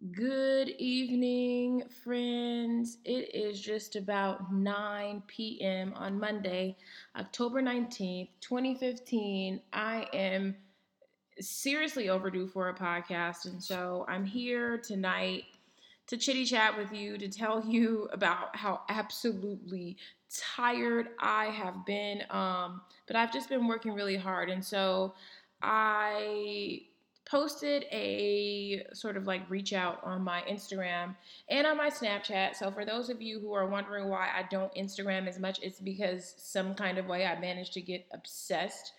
Good evening, friends. It is just about 9 p.m. on Monday, October 19th, 2015. I am seriously overdue for a podcast, and so I'm here tonight to chitty chat with you to tell you about how absolutely tired I have been. Um, but I've just been working really hard, and so I posted a sort of like reach out on my Instagram and on my Snapchat. So for those of you who are wondering why I don't Instagram as much, it's because some kind of way I managed to get obsessed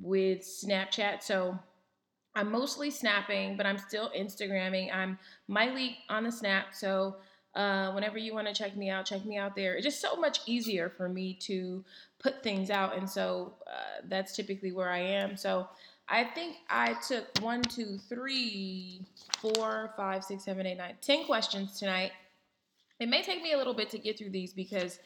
with Snapchat. So I'm mostly snapping, but I'm still Instagramming. I'm Myleik on the snap. So uh, whenever you want to check me out, check me out there. It's just so much easier for me to put things out. And so uh, that's typically where I am. So I think I took one, two, three, four, five, six, seven, eight, nine, ten questions tonight. It may take me a little bit to get through these because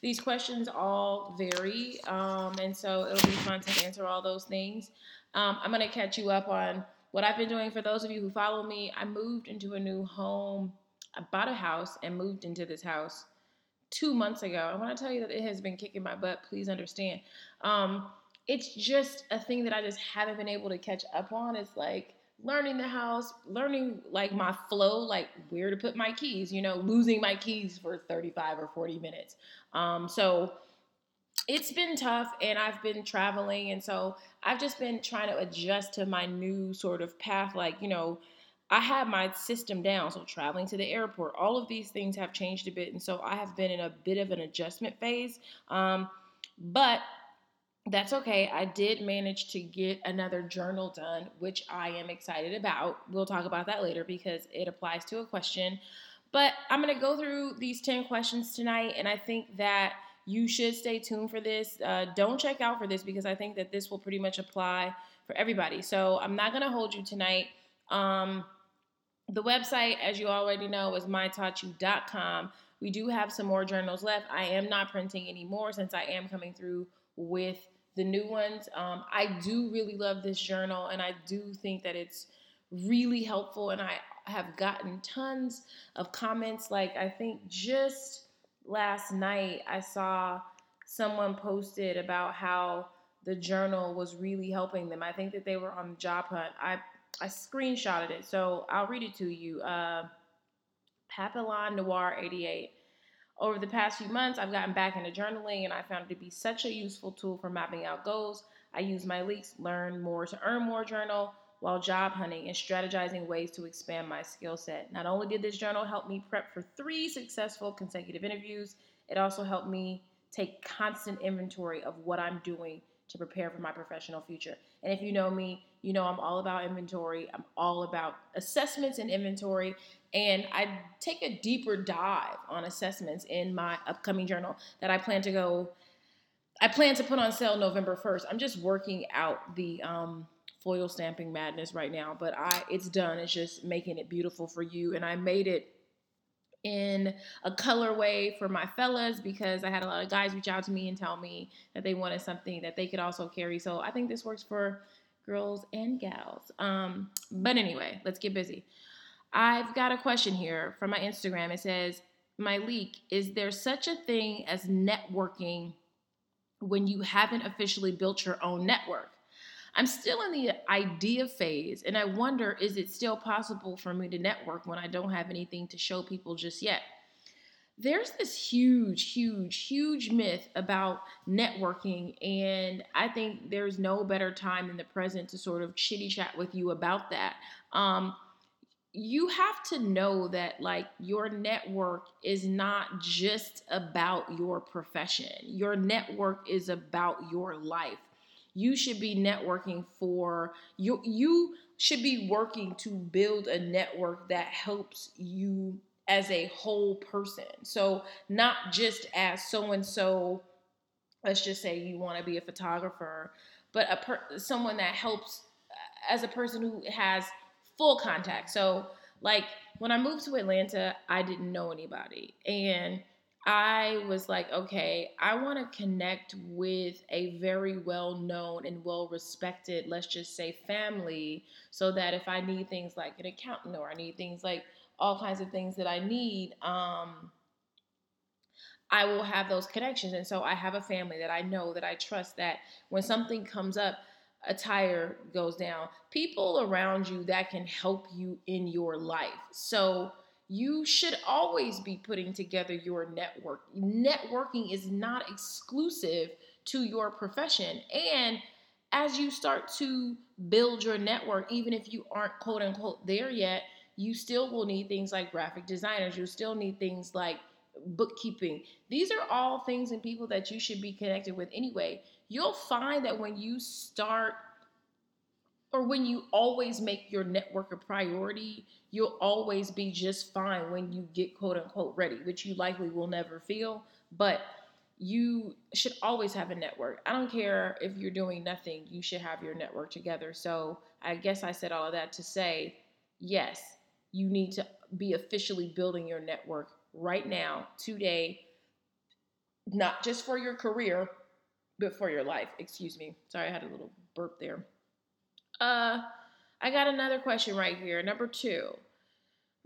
these questions all vary, um, and so it'll be fun to answer all those things. Um, I'm gonna catch you up on what I've been doing. For those of you who follow me, I moved into a new home. I bought a house and moved into this house two months ago. I want to tell you that it has been kicking my butt. Please understand. Um, it's just a thing that I just haven't been able to catch up on. It's like learning the house, learning like my flow, like where to put my keys, you know, losing my keys for 35 or 40 minutes. Um, so it's been tough and I've been traveling. And so I've just been trying to adjust to my new sort of path. Like, you know, I have my system down. So traveling to the airport, all of these things have changed a bit. And so I have been in a bit of an adjustment phase. Um, but that's okay. I did manage to get another journal done, which I am excited about. We'll talk about that later because it applies to a question. But I'm going to go through these 10 questions tonight, and I think that you should stay tuned for this. Uh, don't check out for this because I think that this will pretty much apply for everybody. So I'm not going to hold you tonight. Um, the website, as you already know, is mytaughtyou.com. We do have some more journals left. I am not printing anymore since I am coming through with the new ones. Um, I do really love this journal, and I do think that it's really helpful. And I have gotten tons of comments. Like, I think just last night, I saw someone posted about how the journal was really helping them. I think that they were on job hunt. I I screenshotted it, so I'll read it to you. Uh, Papillon Noir 88. Over the past few months, I've gotten back into journaling and I found it to be such a useful tool for mapping out goals. I use Myleik's, learn more to earn more journal while job hunting and strategizing ways to expand my skill set. Not only did this journal help me prep for three successful consecutive interviews, it also helped me take constant inventory of what I'm doing to prepare for my professional future. And if you know me, you know I'm all about inventory. I'm all about assessments and inventory. And I take a deeper dive on assessments in my upcoming journal that I plan to go. I plan to put on sale November 1st. I'm just working out the um, foil stamping madness right now, but I it's done. It's just making it beautiful for you. And I made it in a colorway for my fellas because I had a lot of guys reach out to me and tell me that they wanted something that they could also carry. So I think this works for girls and gals. Um, but anyway, let's get busy. I've got a question here from my Instagram. It says, Myleik, is there such a thing as networking when you haven't officially built your own network? I'm still in the idea phase, and I wonder is it still possible for me to network when I don't have anything to show people just yet? There's this huge, huge, huge myth about networking, and I think there's no better time than the present to sort of chitty chat with you about that. Um, you have to know that like your network is not just about your profession. Your network is about your life you should be networking for you you should be working to build a network that helps you as a whole person. So not just as so and so let's just say you want to be a photographer but a per- someone that helps uh, as a person who has full contact. So like when i moved to atlanta i didn't know anybody. And I was like, okay, I want to connect with a very well known and well respected, let's just say, family, so that if I need things like an accountant or I need things like all kinds of things that I need, um, I will have those connections. And so I have a family that I know that I trust that when something comes up, a tire goes down, people around you that can help you in your life. So you should always be putting together your network. Networking is not exclusive to your profession. And as you start to build your network, even if you aren't quote unquote there yet, you still will need things like graphic designers. You'll still need things like bookkeeping. These are all things and people that you should be connected with anyway. You'll find that when you start or when you always make your network a priority, you'll always be just fine when you get quote unquote ready, which you likely will never feel. But you should always have a network. I don't care if you're doing nothing, you should have your network together. So I guess I said all of that to say, yes, you need to be officially building your network right now, today, not just for your career, but for your life. Excuse me. Sorry, I had a little burp there. Uh, I got another question right here. Number two.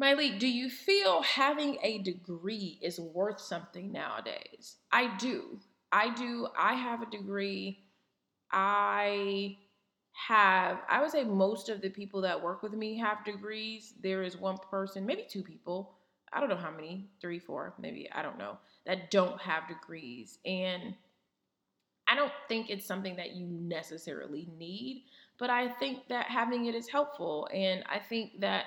Myleik, do you feel having a degree is worth something nowadays? I do. I do. I have a degree. I have, I would say most of the people that work with me have degrees. There is one person, maybe two people, I don't know how many, three, four, maybe, I don't know, that don't have degrees. And I don't think it's something that you necessarily need, but I think that having it is helpful. And I think that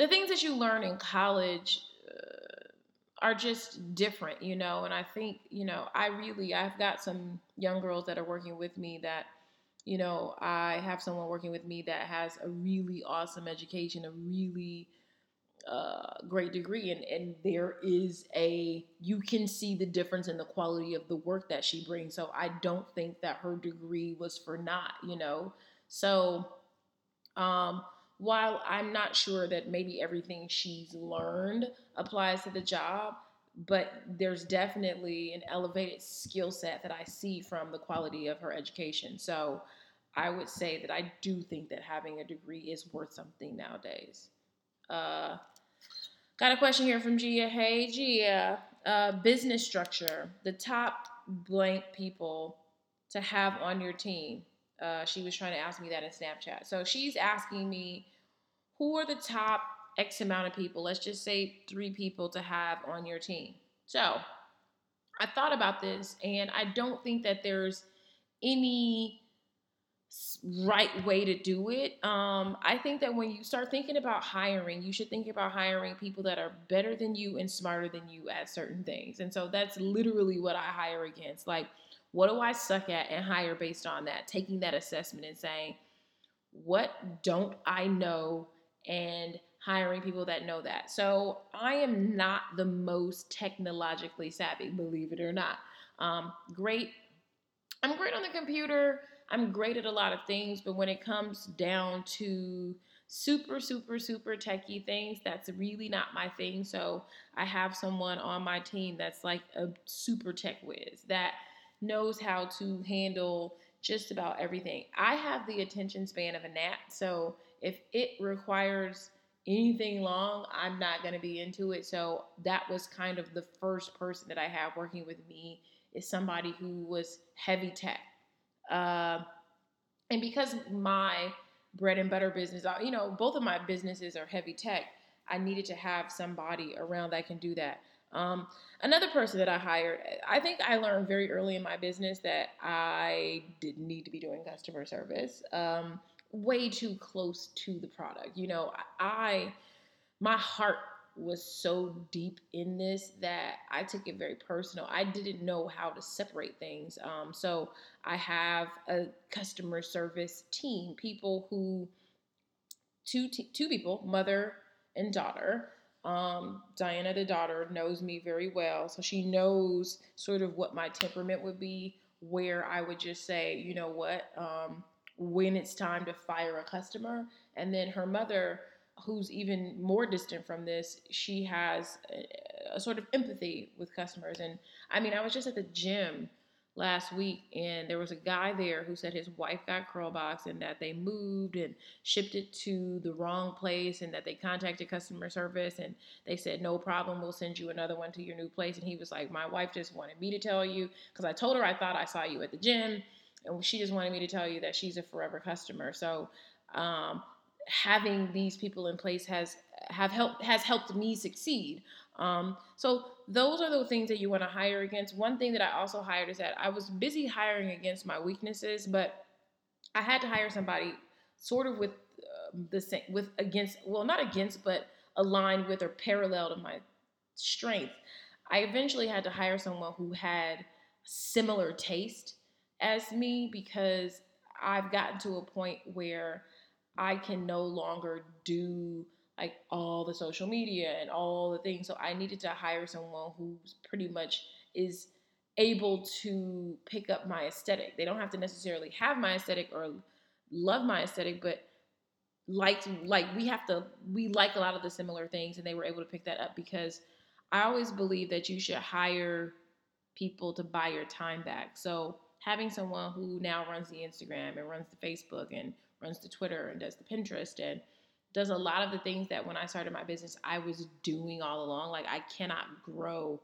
the things that you learn in college uh, are just different, you know. And I think, you know, I really, I've got some young girls that are working with me that, you know, I have someone working with me that has a really awesome education, a really uh, great degree and, and there is a you can see the difference in the quality of the work that she brings so i don't think that her degree was for naught you know so um while i'm not sure that maybe everything she's learned applies to the job but there's definitely an elevated skill set that i see from the quality of her education so i would say that i do think that having a degree is worth something nowadays uh, got a question here from Gia. Hey, Gia. Uh, business structure. The top blank people to have on your team. Uh, she was trying to ask me that in Snapchat. So she's asking me who are the top X amount of people, let's just say three people to have on your team. So I thought about this and I don't think that there's any right way to do it. Um, I think that when you start thinking about hiring, you should think about hiring people that are better than you and smarter than you at certain things. And so that's literally what I hire against. Like, what do I suck at and hire based on that? Taking that assessment and saying, what don't I know? And hiring people that know that. So I am not the most technologically savvy, believe it or not. Um, great. I'm great on the computer. I'm great at a lot of things, but when it comes down to super, super, super techie things, that's really not my thing. So I have someone on my team that's like a super tech whiz that knows how to handle just about everything. I have the attention span of a gnat, so if it requires anything long, I'm not going to be into it. So that was kind of the first person that I have working with me is somebody who was heavy tech. Uh, and because my bread and butter business, uh, you know, both of my businesses are heavy tech, I needed to have somebody around that can do that. Um, another person that I hired, I think I learned very early in my business that I didn't need to be doing customer service. Um, way too close to the product. You know, I, my heart was so deep in this that I took it very personal. I didn't know how to separate things. Um, so I have a customer service team, people who, two, t- two people, mother and daughter. Um, Diana, the daughter, knows me very well. So she knows sort of what my temperament would be, where I would just say, you know what, um, when it's time to fire a customer. And then her mother who's even more distant from this, she has a, a, sort of empathy with customers. And I mean, I was just at the gym last week and there was a guy there who said his wife got curlbox and that they moved and shipped it to the wrong place and that they contacted customer service and they said no problem we'll send you another one to your new place and he was like my wife just wanted me to tell you because i told her i thought i saw you at the gym and she just wanted me to tell you that she's a forever customer so um, having these people in place has have helped has helped me succeed. Um, so those are the things that you want to hire against. One thing that I also hired is that I was busy hiring against my weaknesses, but I had to hire somebody sort of with uh, the same with against well not against but aligned with or parallel to my strength. I eventually had to hire someone who had similar taste as me because I've gotten to a point where I can no longer do like all the social media and all the things. So I needed to hire someone who's pretty much is able to pick up my aesthetic. They don't have to necessarily have my aesthetic or love my aesthetic, but like like we have to we like a lot of the similar things and they were able to pick that up because I always believe that you should hire people to buy your time back. So having someone who now runs the Instagram and runs the Facebook and runs the Twitter and does the Pinterest and does a lot of the things that when I started my business I was doing all along. Like I cannot grow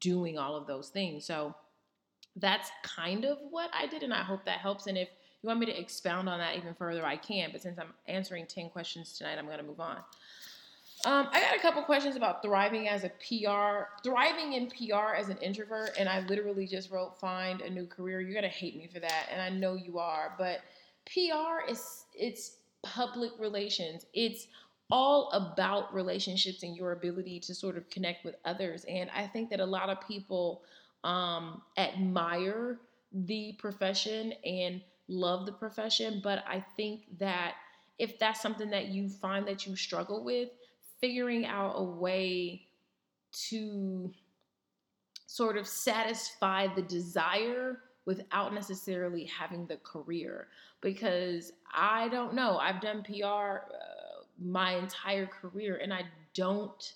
doing all of those things. So that's kind of what I did and I hope that helps and if you want me to expound on that even further I can, but since I'm answering 10 questions tonight, I'm going to move on. Um, I got a couple questions about thriving as a PR, thriving in PR as an introvert, and I literally just wrote find a new career. You're gonna hate me for that, and I know you are, but PR is it's public relations. It's all about relationships and your ability to sort of connect with others. And I think that a lot of people um, admire the profession and love the profession, but I think that if that's something that you find that you struggle with, figuring out a way to sort of satisfy the desire without necessarily having the career because I don't know. I've done PR uh, my entire career and I don't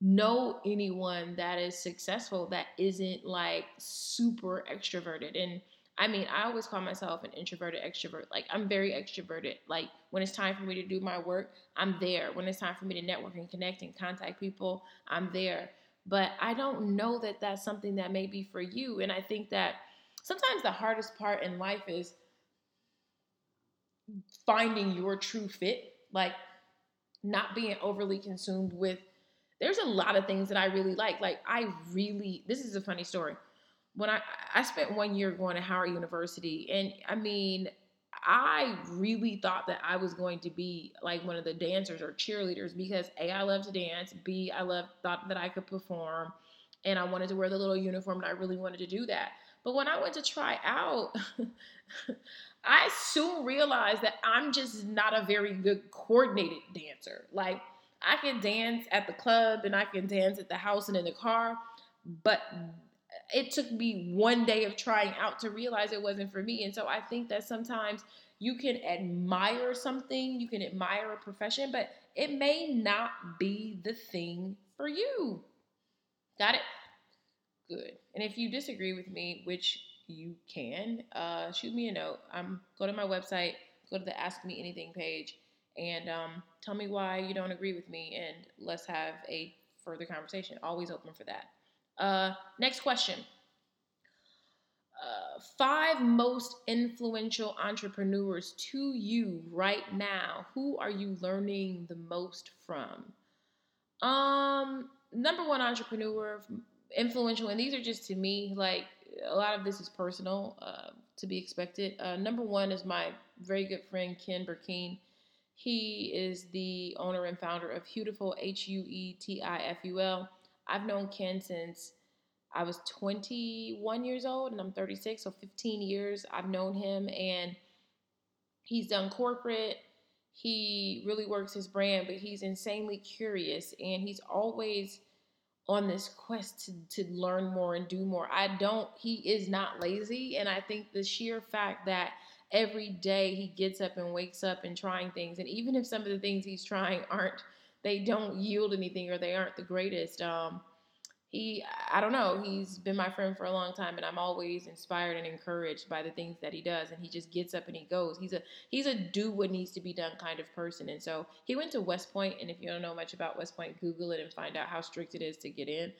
know anyone that is successful that isn't like super extroverted. And I mean, I always call myself an introverted extrovert. Like, I'm very extroverted. Like, when it's time for me to do my work, I'm there. When it's time for me to network and connect and contact people, I'm there. But I don't know that that's something that may be for you. And I think that sometimes the hardest part in life is finding your true fit, like not being overly consumed with. There's a lot of things that I really like. Like I really, this is a funny story. When I I spent one year going to Howard University, and I mean, I really thought that I was going to be like one of the dancers or cheerleaders because a I love to dance, b I love thought that I could perform, and I wanted to wear the little uniform, and I really wanted to do that. But when I went to try out, I soon realized that I'm just not a very good coordinated dancer. Like I can dance at the club and I can dance at the house and in the car, but it took me one day of trying out to realize it wasn't for me. And so I think that sometimes you can admire something, you can admire a profession, but it may not be the thing for you. Got it? Good. And if you disagree with me, which you can uh, shoot me a note. Um, go to my website, go to the Ask Me Anything page, and um, tell me why you don't agree with me, and let's have a further conversation. Always open for that. Uh, next question. Uh, five most influential entrepreneurs to you right now. Who are you learning the most from? Um, number one entrepreneur, influential, and these are just to me like a lot of this is personal uh, to be expected. Uh, number one is my very good friend Ken Burkeen. He is the owner and founder of Huetiful, H U E T I F U L. I've known Ken since I was 21 years old and I'm 36, so 15 years I've known him and he's done corporate. He really works his brand, but he's insanely curious and he's always on this quest to, to learn more and do more. I don't, he is not lazy. And I think the sheer fact that every day he gets up and wakes up and trying things. And even if some of the things he's trying aren't, they don't yield anything or they aren't the greatest. Um, he, I don't know, he's been my friend for a long time, and I'm always inspired and encouraged by the things that he does. And he just gets up and he goes. He's a he's a do what needs to be done kind of person. And so he went to West Point, and if you don't know much about West Point, Google it and find out how strict it is to get in.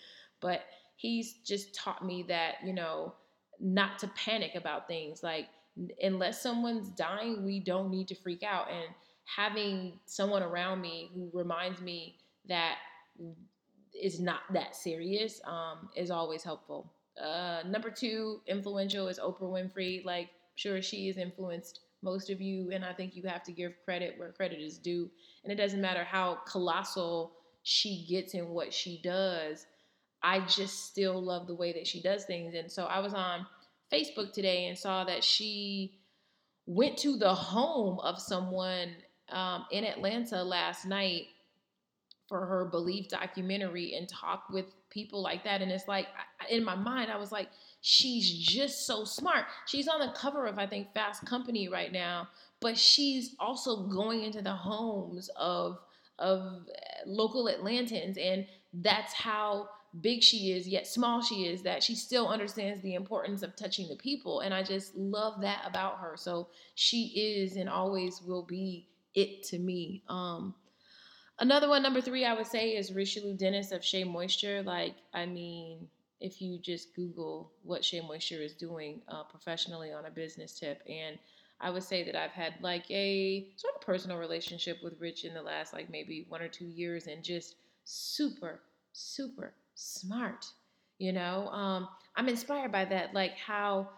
But he's just taught me that you know not to panic about things like unless someone's dying, we don't need to freak out. And having someone around me who reminds me that is not that serious um, is always helpful. Uh, number two, influential is Oprah Winfrey. Like, sure, she has influenced most of you, and I think you have to give credit where credit is due. And it doesn't matter how colossal she gets in what she does. I just still love the way that she does things. And so I was on Facebook today and saw that she went to the home of someone um, in Atlanta last night for her belief documentary and talk with people like that. And it's like, in my mind, I was like, she's just so smart. She's on the cover of, I think, Fast Company right now, but she's also going into the homes of of local Atlantans, and that's how big she is, yet small she is, that she still understands the importance of touching the people. And I just love that about her. So she is and always will be it to me. Um, another one, number three, I would say is Richelieu Dennis of Shea Moisture. Like, I mean, if you just Google what Shea Moisture is doing uh, professionally on a business tip, and I would say that I've had like a sort of personal relationship with Rich in the last like maybe one or two years, and just super, super smart. You know, um, I'm inspired by that. Like how,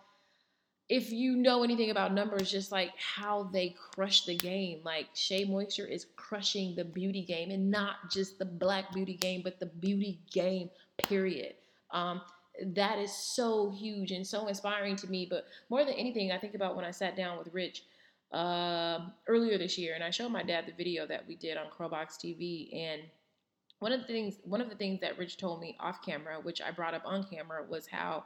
if you know anything about numbers, just like how they crush the game. Like Shea Moisture is crushing the beauty game, and not just the black beauty game, but the beauty game. Period. Um, that is so huge and so inspiring to me. But more than anything, I think about when I sat down with Rich uh, earlier this year, and I showed my dad the video that we did on Curlbox TV, and one of the things one of the things that Rich told me off camera, which I brought up on camera, was how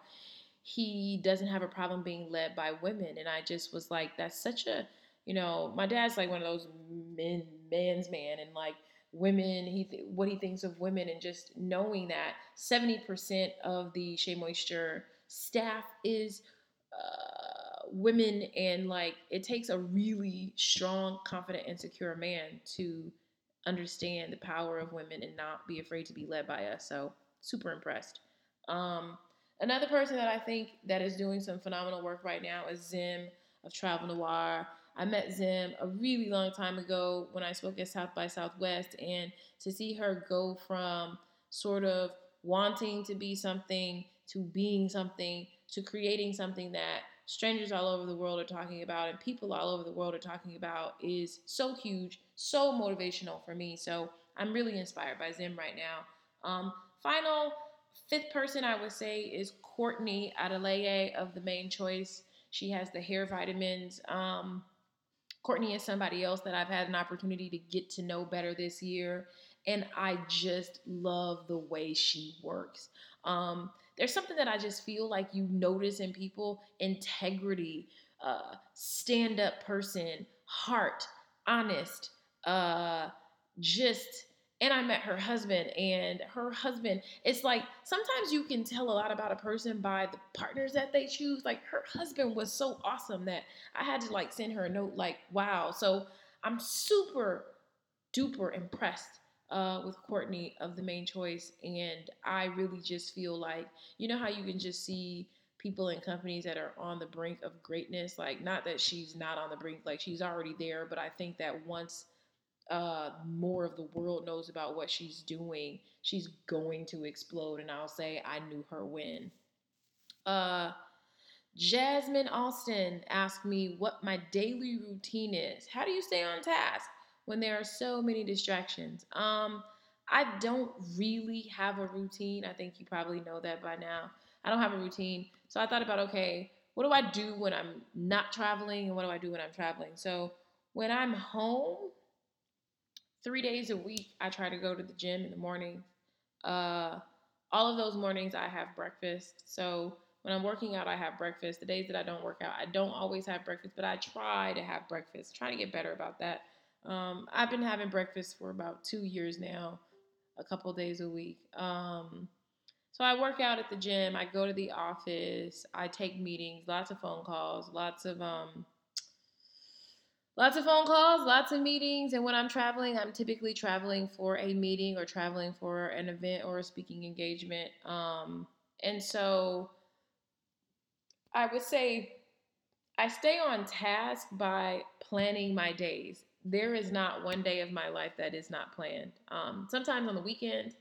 he doesn't have a problem being led by women, and I just was like, that's such a you know, my dad's like one of those men, man's man, and like women, he th- what he thinks of women, and just knowing that seventy percent of the Shea Moisture staff is. Uh, women and like it takes a really strong confident and secure man to understand the power of women and not be afraid to be led by us. So super impressed. Um, another person that I think that is doing some phenomenal work right now is Zim of Travel Noir. I met Zim a really long time ago when I spoke at South by Southwest, and to see her go from sort of wanting to be something to being something to creating something that strangers all over the world are talking about and people all over the world are talking about is so huge, so motivational for me. So I'm really inspired by Zim right now. Um, final fifth person I would say is Courtney Adeleye of the Mane Choice. She has the hair vitamins. Um, Courtney is somebody else that I've had an opportunity to get to know better this year, and I just love the way she works. Um, there's something that I just feel like you notice in people integrity, uh, stand up person, heart, honest, uh, just. And I met her husband, and her husband, it's like sometimes you can tell a lot about a person by the partners that they choose. Like her husband was so awesome that I had to like send her a note, like, wow. So I'm super duper impressed uh, with Courtney of the Mane Choice, and I really just feel like you know how you can just see people in companies that are on the brink of greatness. Like, not that she's not on the brink, like she's already there, but I think that once uh, more of the world knows about what she's doing, she's going to explode. And I'll say I knew her when. Uh, Jasmine Austin asked me what my daily routine is. How do you stay on task? when there are so many distractions. Um, I don't really have a routine. I think you probably know that by now. I don't have a routine. So I thought about okay, what do I do when I'm not traveling and what do I do when I'm traveling? So when I'm home, three days a week, I try to go to the gym in the morning. Uh, all of those mornings, I have breakfast. So when I'm working out, I have breakfast. The days that I don't work out, I don't always have breakfast, but I try to have breakfast. Try to get better about that. Um, I've been having breakfast for about two years now, a couple days a week. Um, so I work out at the gym. I go to the office. I take meetings, lots of phone calls, lots of um, lots of phone calls, lots of meetings. And when I'm traveling, I'm typically traveling for a meeting or traveling for an event or a speaking engagement. Um, and so I would say I stay on task by planning my days. There is not one day of my life that is not planned. Um, sometimes on the weekend,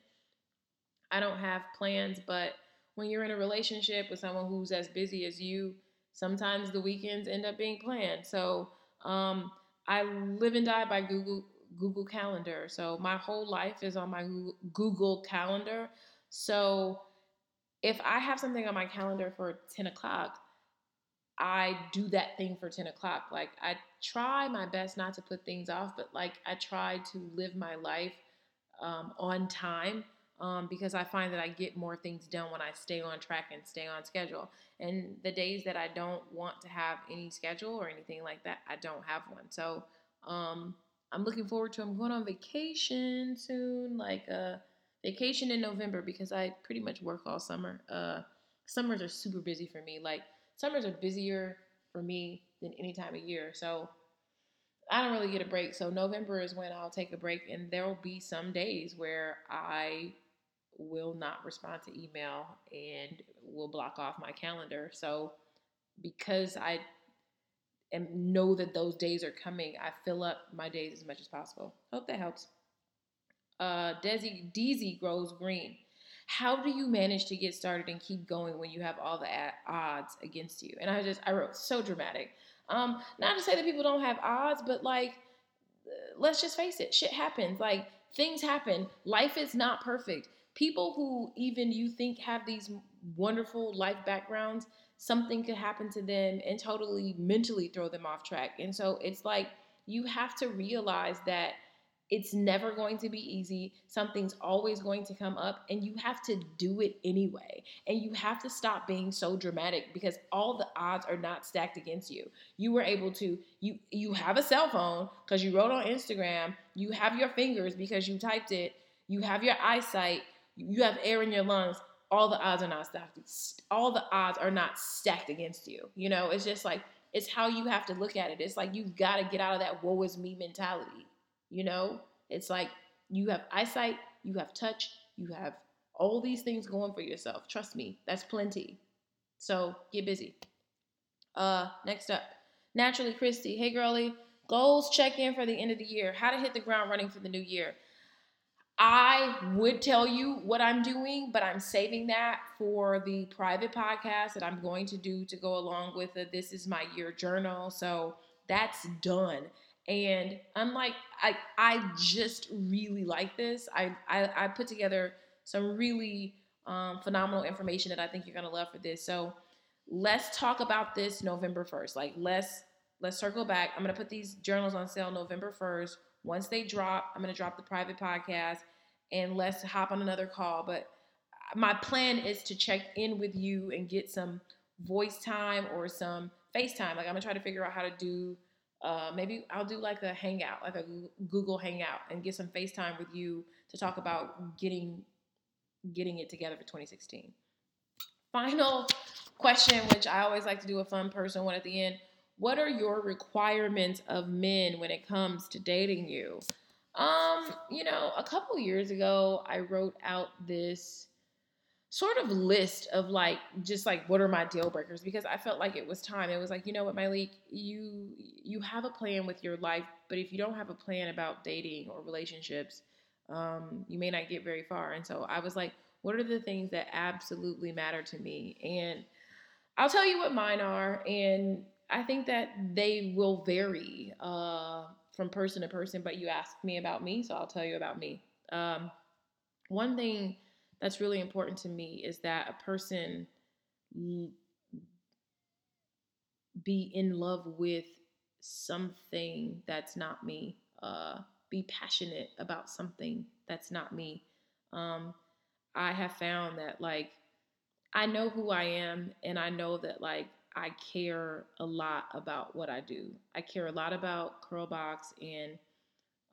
I don't have plans, but when you're in a relationship with someone who's as busy as you, sometimes the weekends end up being planned. So um, I live and die by Google Google Calendar. So my whole life is on my Google Calendar. So if I have something on my calendar for 10 o'clock, I do that thing for 10 o'clock. Like I try my best not to put things off, but like I try to live my life um, on time um, because I find that I get more things done when I stay on track and stay on schedule. And the days that I don't want to have any schedule or anything like that, I don't have one. So um, I'm looking forward to. I'm going on vacation soon, like a uh, vacation in November because I pretty much work all summer. Uh, summers are super busy for me. Like summers are busier for me than any time of year. So I don't really get a break. So November is when I'll take a break, and there will be some days where I will not respond to email and will block off my calendar. So because I and know that those days are coming, I fill up my days as much as possible. Hope that helps. Uh, Desi Deezy grows green. How do you manage to get started and keep going when you have all the odds against you? And I just I wrote so dramatic. Um, not to say that people don't have odds, but like, let's just face it, shit happens. Like things happen. Life is not perfect people who even you think have these wonderful life backgrounds, something could happen to them and totally mentally throw them off track. And so it's like you have to realize that it's never going to be easy. Something's always going to come up, and you have to do it anyway. And you have to stop being so dramatic because all the odds are not stacked against you. You were able to you you have a cell phone because you wrote on Instagram. You have your fingers because you typed it. You have your eyesight you have air in your lungs, all the odds are not stacked. All the odds are not stacked against you. You know, it's just like it's how you have to look at it. It's like you've got to get out of that woe is me mentality. You know, it's like you have eyesight, you have touch, you have all these things going for yourself. Trust me, that's plenty. So get busy. Uh, next up, naturally Christy. Hey girlie, goals check in for the end of the year. How to hit the ground running for the new year. I would tell you what I'm doing, but I'm saving that for the private podcast that I'm going to do to go along with it. This is my year journal. So that's done. And unlike I I just really like this. I I, I put together some really um, phenomenal information that I think you're gonna love for this. So let's talk about this November 1st. Like let's let's circle back. I'm gonna put these journals on sale November 1st. Once they drop, I'm going to drop the private podcast and let's hop on another call. But my plan is to check in with you and get some voice time or some FaceTime. Like I'm gonna try to figure out how to do. Uh, maybe I'll do like a hangout, like a Google Hangout, and get some FaceTime with you to talk about getting getting it together for 2016. Final question, which I always like to do a fun person one at the end. What are your requirements of men when it comes to dating you? Um, you know, a couple years ago, I wrote out this sort of list of like just like what are my deal breakers because I felt like it was time. It was like, you know what, Myleik, you you have a plan with your life, but if you don't have a plan about dating or relationships, um, you may not get very far. And so I was like, what are the things that absolutely matter to me? And I'll tell you what mine are, and I think that they will vary uh, from person to person. But you asked me about me, so I'll tell you about me. Um, one thing that's really important to me is that a person be in love with something that's not me. Uh, be passionate about something that's not me. Um, I have found that like I know who I am and I know that like I care a lot about what I do. I care a lot about Curlbox and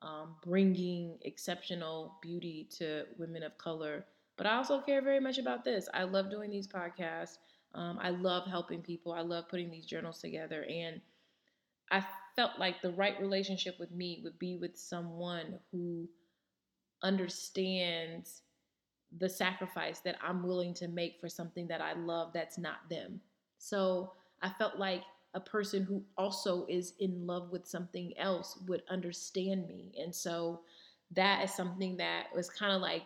um, bringing exceptional beauty to women of color. But I also care very much about this. I love doing these podcasts. Um, I love helping people. I love putting these journals together. And I felt like the right relationship with me would be with someone who understands the sacrifice that I'm willing to make for something that I love that's not them. So I felt like a person who also is in love with something else would understand me. And so that is something that was kind of like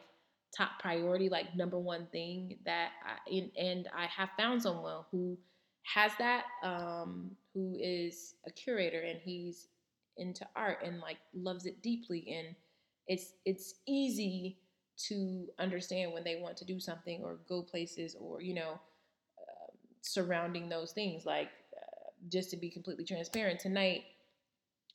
top priority, like number one thing that I, and I have found someone who has that, um, who is a curator and he's into art and like loves it deeply. And it's, it's easy to understand when they want to do something or go places or, you know, surrounding those things. Like, uh, just to be completely transparent, tonight,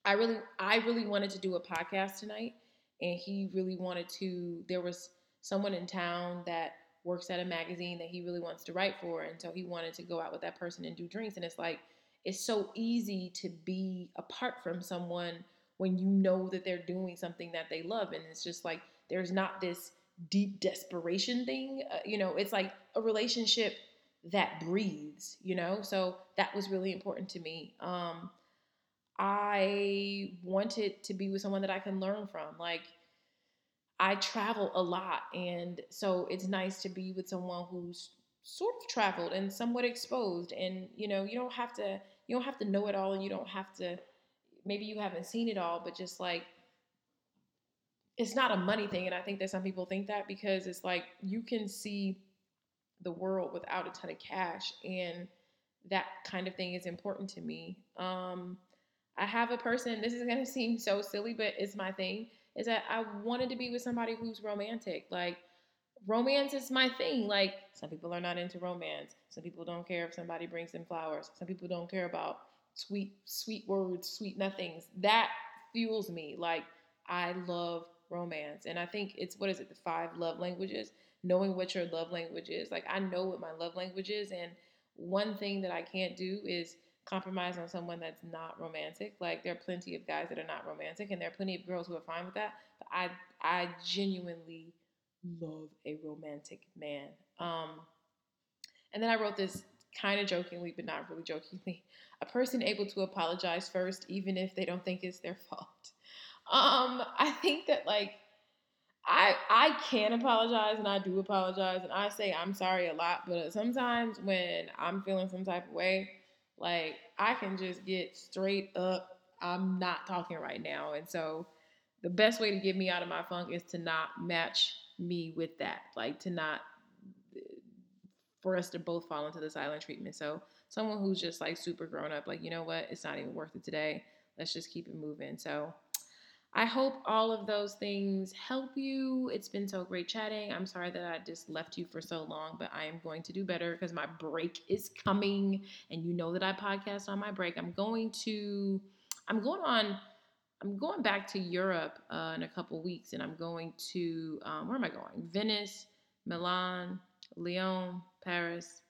I really, I really wanted to do a podcast tonight, and he really wanted to. There was someone in town that works at a magazine that he really wants to write for, and so he wanted to go out with that person and do drinks. And it's like, it's so easy to be apart from someone when you know that they're doing something that they love, and it's just like there's not this deep desperation thing. Uh, you know, it's like a relationship that breathes, you know? So that was really important to me. Um, I wanted to be with someone that I can learn from. Like, I travel a lot, and so it's nice to be with someone who's sort of traveled and somewhat exposed. And you know, you don't have to you don't have to know it all, and you don't have to. Maybe you haven't seen it all, but just like it's not a money thing. And I think that some people think that because it's like you can see the world without a ton of cash. And that kind of thing is important to me. Um, I have a person, this is going to seem so silly, but it's my thing, is that I wanted to be with somebody who's romantic. Like, romance is my thing. Like, some people are not into romance. Some people don't care if somebody brings them flowers. Some people don't care about sweet, sweet words, sweet nothings. That fuels me. Like, I love romance. And I think it's what is it, the five love languages? Knowing what your love language is. Like I know what my love language is, and one thing that I can't do is compromise on someone that's not romantic. Like there are plenty of guys that are not romantic, and there are plenty of girls who are fine with that. But I I genuinely love a romantic man. Um, and then I wrote this kind of jokingly, but not really jokingly. A person able to apologize first, even if they don't think it's their fault. Um, I think that like I I can apologize and I do apologize and I say I'm sorry a lot, but sometimes when I'm feeling some type of way, like I can just get straight up I'm not talking right now. And so the best way to get me out of my funk is to not match me with that. Like to not uh, for us to both fall into the silent treatment. So someone who's just like super grown up, like, you know what, it's not even worth it today. Let's just keep it moving. So I hope all of those things help you. It's been so great chatting. I'm sorry that I just left you for so long, but I am going to do better because my break is coming. And you know that I podcast on my break. I'm going to, I'm going on, I'm going back to Europe uh, in a couple weeks and I'm going to, um, where am I going? Venice, Milan, Lyon, Paris,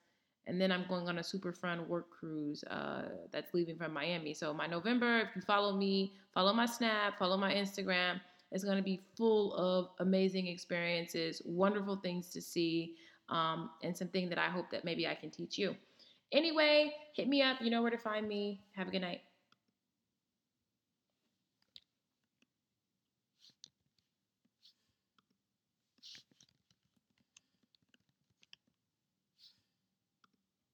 and then I'm going on a super fun work cruise uh, that's leaving from Miami. So my November, if you follow me, follow my Snap, follow my Instagram, it's going to be full of amazing experiences, wonderful things to see, um, and something that I hope that maybe I can teach you. Anyway, hit me up. You know where to find me. Have a good night.